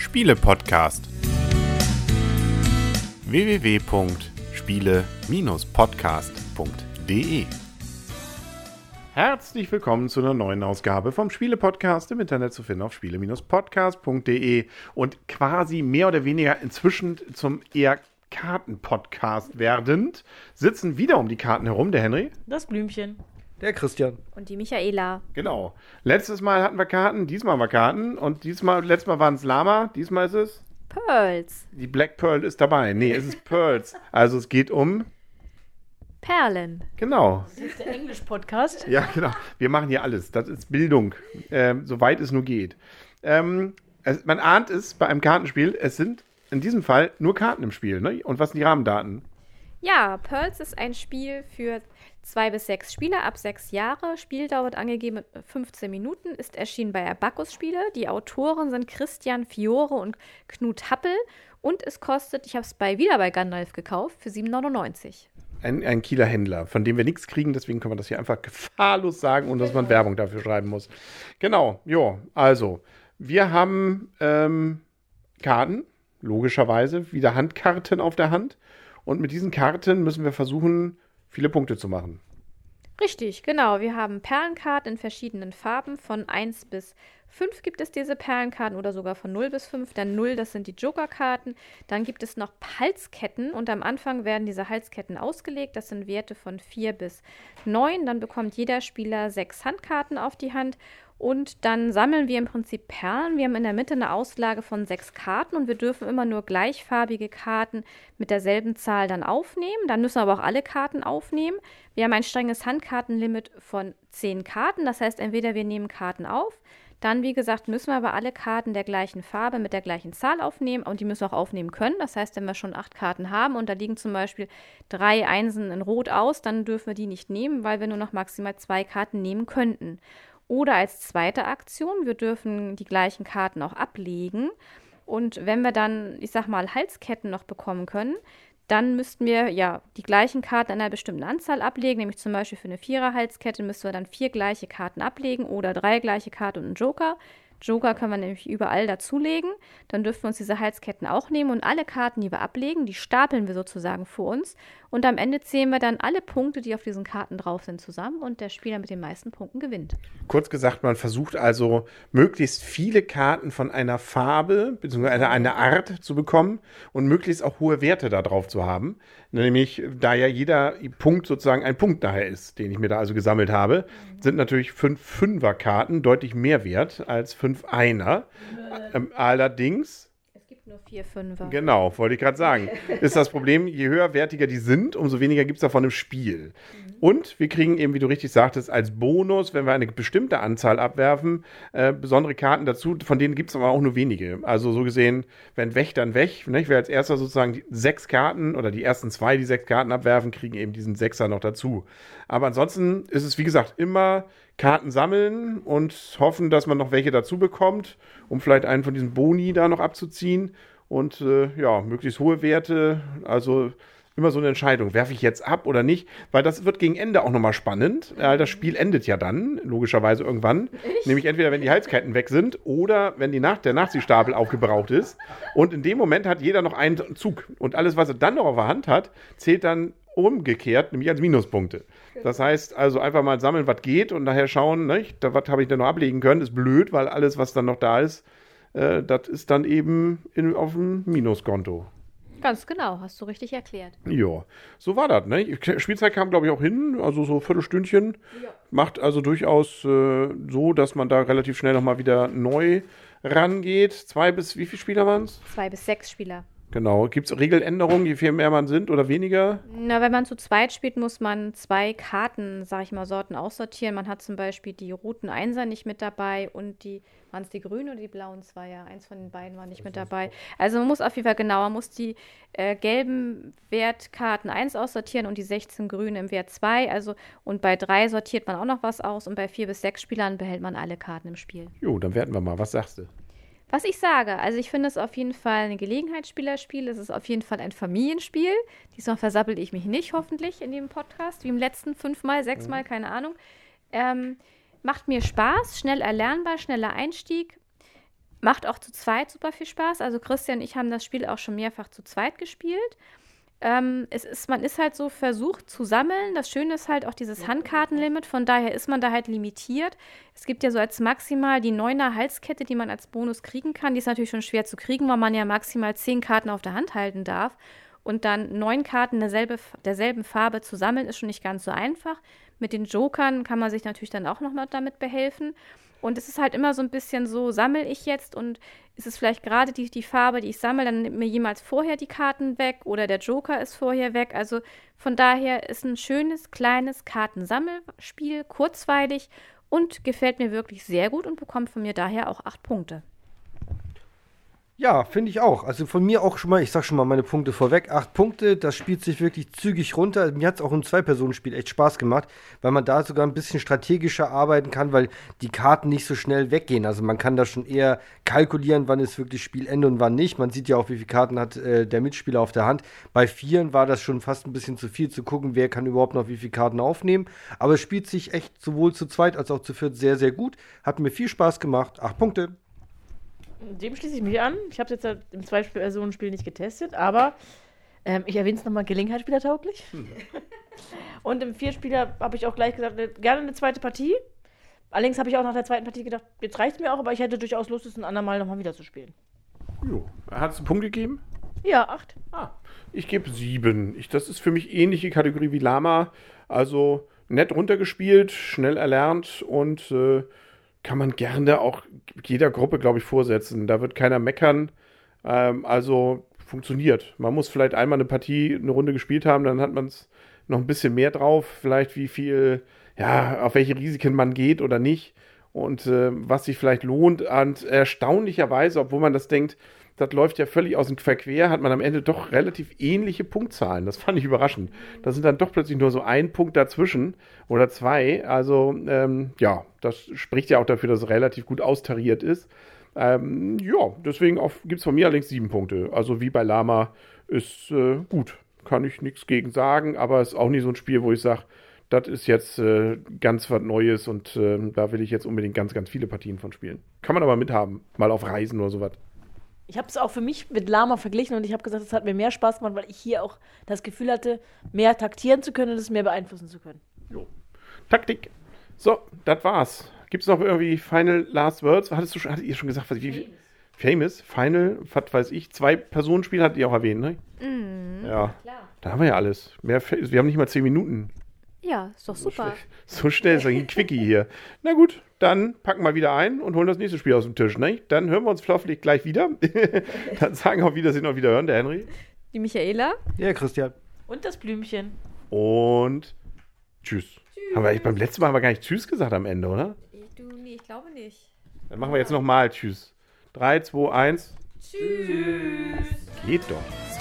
Spiele-Podcast. www.spiele-podcast.de Herzlich willkommen zu einer neuen Ausgabe vom Spiele-Podcast im Internet zu finden auf spiele-podcast.de und quasi mehr oder weniger inzwischen zum eher Karten-Podcast werdend sitzen wieder um die Karten herum der Henry. Das Blümchen. Der Christian. Und die Michaela. Genau. Letztes Mal hatten wir Karten, diesmal haben wir Karten und diesmal, letztes Mal waren es Lama, diesmal ist es Pearls. die Black Pearl ist dabei. Nee, es ist Pearls. Also es geht um Perlen. genau. Das ist der Englisch-Podcast. Ja, genau. Wir machen hier alles. Das ist Bildung, ähm, soweit es nur geht. Ähm, es, man ahnt es bei einem Kartenspiel, es sind in diesem Fall nur Karten im Spiel. Ne? Und was sind die Rahmendaten? Ja, Pearls ist ein Spiel für zwei bis sechs Spieler ab sechs Jahre. Spieldauer wird angegeben mit 15 Minuten, ist erschienen bei Abacus Spiele. Die Autoren sind Christian Fiore und Knut Happel. Und es kostet, ich habe es bei, wieder bei Gandalf gekauft, für 7,99. Ein, ein Kieler Händler, von dem wir nichts kriegen, deswegen können wir das hier einfach gefahrlos sagen, ohne dass man Werbung dafür schreiben muss. Genau, jo, also, wir haben ähm, Karten, logischerweise, wieder Handkarten auf der Hand. Und mit diesen Karten müssen wir versuchen, viele Punkte zu machen. Richtig, genau. Wir haben Perlenkarten in verschiedenen Farben. Von 1 bis 5 gibt es diese Perlenkarten oder sogar von 0 bis 5. Dann 0, das sind die Jokerkarten. Dann gibt es noch Halsketten und am Anfang werden diese Halsketten ausgelegt. Das sind Werte von 4 bis 9. Dann bekommt jeder Spieler sechs Handkarten auf die Hand. Und dann sammeln wir im Prinzip Perlen. Wir haben in der Mitte eine Auslage von sechs Karten und wir dürfen immer nur gleichfarbige Karten mit derselben Zahl dann aufnehmen. Dann müssen wir aber auch alle Karten aufnehmen. Wir haben ein strenges Handkartenlimit von zehn Karten. Das heißt, entweder wir nehmen Karten auf, dann, wie gesagt, müssen wir aber alle Karten der gleichen Farbe mit der gleichen Zahl aufnehmen und die müssen auch aufnehmen können. Das heißt, wenn wir schon acht Karten haben und da liegen zum Beispiel drei Einsen in Rot aus, dann dürfen wir die nicht nehmen, weil wir nur noch maximal zwei Karten nehmen könnten. Oder als zweite Aktion, wir dürfen die gleichen Karten auch ablegen. Und wenn wir dann, ich sag mal, Halsketten noch bekommen können, dann müssten wir ja die gleichen Karten in einer bestimmten Anzahl ablegen, nämlich zum Beispiel für eine Vierer-Halskette müssten wir dann vier gleiche Karten ablegen oder drei gleiche Karten und einen Joker. Joker können wir nämlich überall dazulegen. Dann dürfen wir uns diese Halsketten auch nehmen und alle Karten, die wir ablegen, die stapeln wir sozusagen vor uns. Und am Ende zählen wir dann alle Punkte, die auf diesen Karten drauf sind, zusammen und der Spieler mit den meisten Punkten gewinnt. Kurz gesagt, man versucht also möglichst viele Karten von einer Farbe bzw. einer, einer Art zu bekommen und möglichst auch hohe Werte da drauf zu haben. Nämlich, da ja jeder Punkt sozusagen ein Punkt nachher ist, den ich mir da also gesammelt habe, sind natürlich fünf Fünfer-Karten deutlich mehr wert als fünf Einer. Ähm, allerdings Es gibt nur vier Fünfer. Genau, wollte ich gerade sagen. Ist das Problem, je höherwertiger die sind, umso weniger gibt es davon im Spiel. Und wir kriegen eben, wie du richtig sagtest, als Bonus, wenn wir eine bestimmte Anzahl abwerfen, äh, besondere Karten dazu. Von denen gibt es aber auch nur wenige. Also so gesehen, wenn weg, dann weg. Nicht? Wer als erster sozusagen die sechs Karten oder die ersten zwei, die sechs Karten abwerfen, kriegen eben diesen Sechser noch dazu. Aber ansonsten ist es, wie gesagt, immer Karten sammeln und hoffen, dass man noch welche dazu bekommt, um vielleicht einen von diesen Boni da noch abzuziehen. Und äh, ja, möglichst hohe Werte. Also immer so eine Entscheidung. Werfe ich jetzt ab oder nicht? Weil das wird gegen Ende auch nochmal spannend. Äh, das Spiel endet ja dann, logischerweise irgendwann. Nämlich entweder, wenn die Halsketten weg sind oder wenn die Nach der Nachziehstapel aufgebraucht ist. Und in dem Moment hat jeder noch einen Zug. Und alles, was er dann noch auf der Hand hat, zählt dann umgekehrt, nämlich als Minuspunkte. Das heißt also einfach mal sammeln, was geht und nachher schauen, nicht? Da, was habe ich denn noch ablegen können, ist blöd, weil alles, was dann noch da ist, äh, das ist dann eben in, auf dem Minuskonto. Ganz genau, hast du richtig erklärt. Ja, so war das. Ne? Spielzeit kam, glaube ich, auch hin, also so ein Viertelstündchen. Macht also durchaus äh, so, dass man da relativ schnell nochmal wieder neu rangeht. Zwei bis wie viele Spieler waren es? Zwei bis sechs Spieler. Genau. Gibt es Regeländerungen, je viel mehr man sind oder weniger? Na, wenn man zu zweit spielt, muss man zwei Karten, sag ich mal, Sorten aussortieren. Man hat zum Beispiel die roten Einser nicht mit dabei und die, waren es die grünen oder die blauen Zweier? Eins von den beiden war nicht mit dabei. Also man muss auf jeden Fall genauer, man muss die äh, gelben Wertkarten 1 aussortieren und die 16 grünen im Wert 2. Also, und bei drei sortiert man auch noch was aus und bei vier bis sechs Spielern behält man alle Karten im Spiel. Jo, dann werten wir mal. Was sagst du? Was ich sage, also ich finde es auf jeden Fall ein Gelegenheitsspielerspiel. Es ist auf jeden Fall ein Familienspiel. Diesmal versappel ich mich nicht, hoffentlich, in dem Podcast, wie im letzten fünfmal, sechsmal, keine Ahnung. Ähm, macht mir Spaß, schnell erlernbar, schneller Einstieg. Macht auch zu zweit super viel Spaß. Also Christian und ich haben das Spiel auch schon mehrfach zu zweit gespielt. Ähm, es ist, man ist halt so versucht zu sammeln. Das Schöne ist halt auch dieses Handkartenlimit. Von daher ist man da halt limitiert. Es gibt ja so als maximal die neuner Halskette, die man als Bonus kriegen kann. Die ist natürlich schon schwer zu kriegen, weil man ja maximal zehn Karten auf der Hand halten darf. Und dann neun Karten derselbe, derselben Farbe zu sammeln, ist schon nicht ganz so einfach. Mit den Jokern kann man sich natürlich dann auch noch mal damit behelfen. Und es ist halt immer so ein bisschen so, sammle ich jetzt und ist es vielleicht gerade die, die Farbe, die ich sammle, dann nimmt mir jemals vorher die Karten weg oder der Joker ist vorher weg. Also von daher ist ein schönes, kleines Kartensammelspiel, kurzweilig und gefällt mir wirklich sehr gut und bekommt von mir daher auch acht Punkte. Ja, finde ich auch. Also von mir auch schon mal, ich sag schon mal meine Punkte vorweg. Acht Punkte, das spielt sich wirklich zügig runter. Mir hat es auch im Zwei-Personen-Spiel echt Spaß gemacht, weil man da sogar ein bisschen strategischer arbeiten kann, weil die Karten nicht so schnell weggehen. Also man kann da schon eher kalkulieren, wann ist wirklich Spielende und wann nicht. Man sieht ja auch, wie viele Karten hat äh, der Mitspieler auf der Hand. Bei Vieren war das schon fast ein bisschen zu viel zu gucken, wer kann überhaupt noch wie viele Karten aufnehmen. Aber es spielt sich echt sowohl zu zweit als auch zu viert sehr, sehr gut. Hat mir viel Spaß gemacht. Acht Punkte. Dem schließe ich mich an. Ich habe es jetzt im Zwei-Personen-Spiel nicht getestet, aber ähm, ich erwähne es nochmal gelegenheitsspielertauglich. Hm. Und im Vierspieler habe ich auch gleich gesagt, ne, gerne eine zweite Partie. Allerdings habe ich auch nach der zweiten Partie gedacht, jetzt reicht es mir auch, aber ich hätte durchaus Lust, es ein andermal nochmal wieder zu spielen. Jo. Hat es einen Punkt gegeben? Ja, acht. Ah, ich gebe sieben. Ich, das ist für mich ähnliche Kategorie wie Lama. Also nett runtergespielt, schnell erlernt und äh, kann man gerne auch jeder Gruppe, glaube ich, vorsetzen. Da wird keiner meckern. Ähm, also funktioniert. Man muss vielleicht einmal eine Partie, eine Runde gespielt haben, dann hat man es noch ein bisschen mehr drauf. Vielleicht wie viel, ja, auf welche Risiken man geht oder nicht. Und äh, was sich vielleicht lohnt. Und erstaunlicherweise, obwohl man das denkt, das läuft ja völlig aus dem Verquer, hat man am Ende doch relativ ähnliche Punktzahlen. Das fand ich überraschend. Da sind dann doch plötzlich nur so ein Punkt dazwischen oder zwei. Also ähm, ja, das spricht ja auch dafür, dass es relativ gut austariert ist. Ähm, ja, deswegen gibt es von mir allerdings sieben Punkte. Also wie bei Lama ist äh, gut. Kann ich nichts gegen sagen, aber es ist auch nicht so ein Spiel, wo ich sage, das ist jetzt äh, ganz was Neues und äh, da will ich jetzt unbedingt ganz, ganz viele Partien von spielen. Kann man aber mithaben, mal auf Reisen oder sowas. Ich habe es auch für mich mit Lama verglichen und ich habe gesagt, es hat mir mehr Spaß gemacht, weil ich hier auch das Gefühl hatte, mehr taktieren zu können und es mehr beeinflussen zu können. Jo. Taktik. So, das war's. Gibt es noch irgendwie Final Last Words? Hattest du hattet ihr schon gesagt, was wie, Famous. Final, was weiß ich, zwei Personenspiel hattet ihr auch erwähnt, ne? Mhm, ja. Klar. Da haben wir ja alles. Mehr, wir haben nicht mal zehn Minuten. Ja, ist doch super. So schnell, ist ein Quickie hier. Na gut, dann packen wir wieder ein und holen das nächste Spiel aus dem Tisch. Ne? Dann hören wir uns hoffentlich gleich wieder. dann sagen wir auf Wiedersehen und wieder hören, der Henry. Die Michaela. Ja, Christian. Und das Blümchen. Und tschüss. tschüss. Haben wir beim letzten Mal haben wir gar nicht Tschüss gesagt am Ende, oder? Du, nee, ich glaube nicht. Dann machen wir jetzt nochmal Tschüss. 3, 2, 1. Tschüss. Geht doch.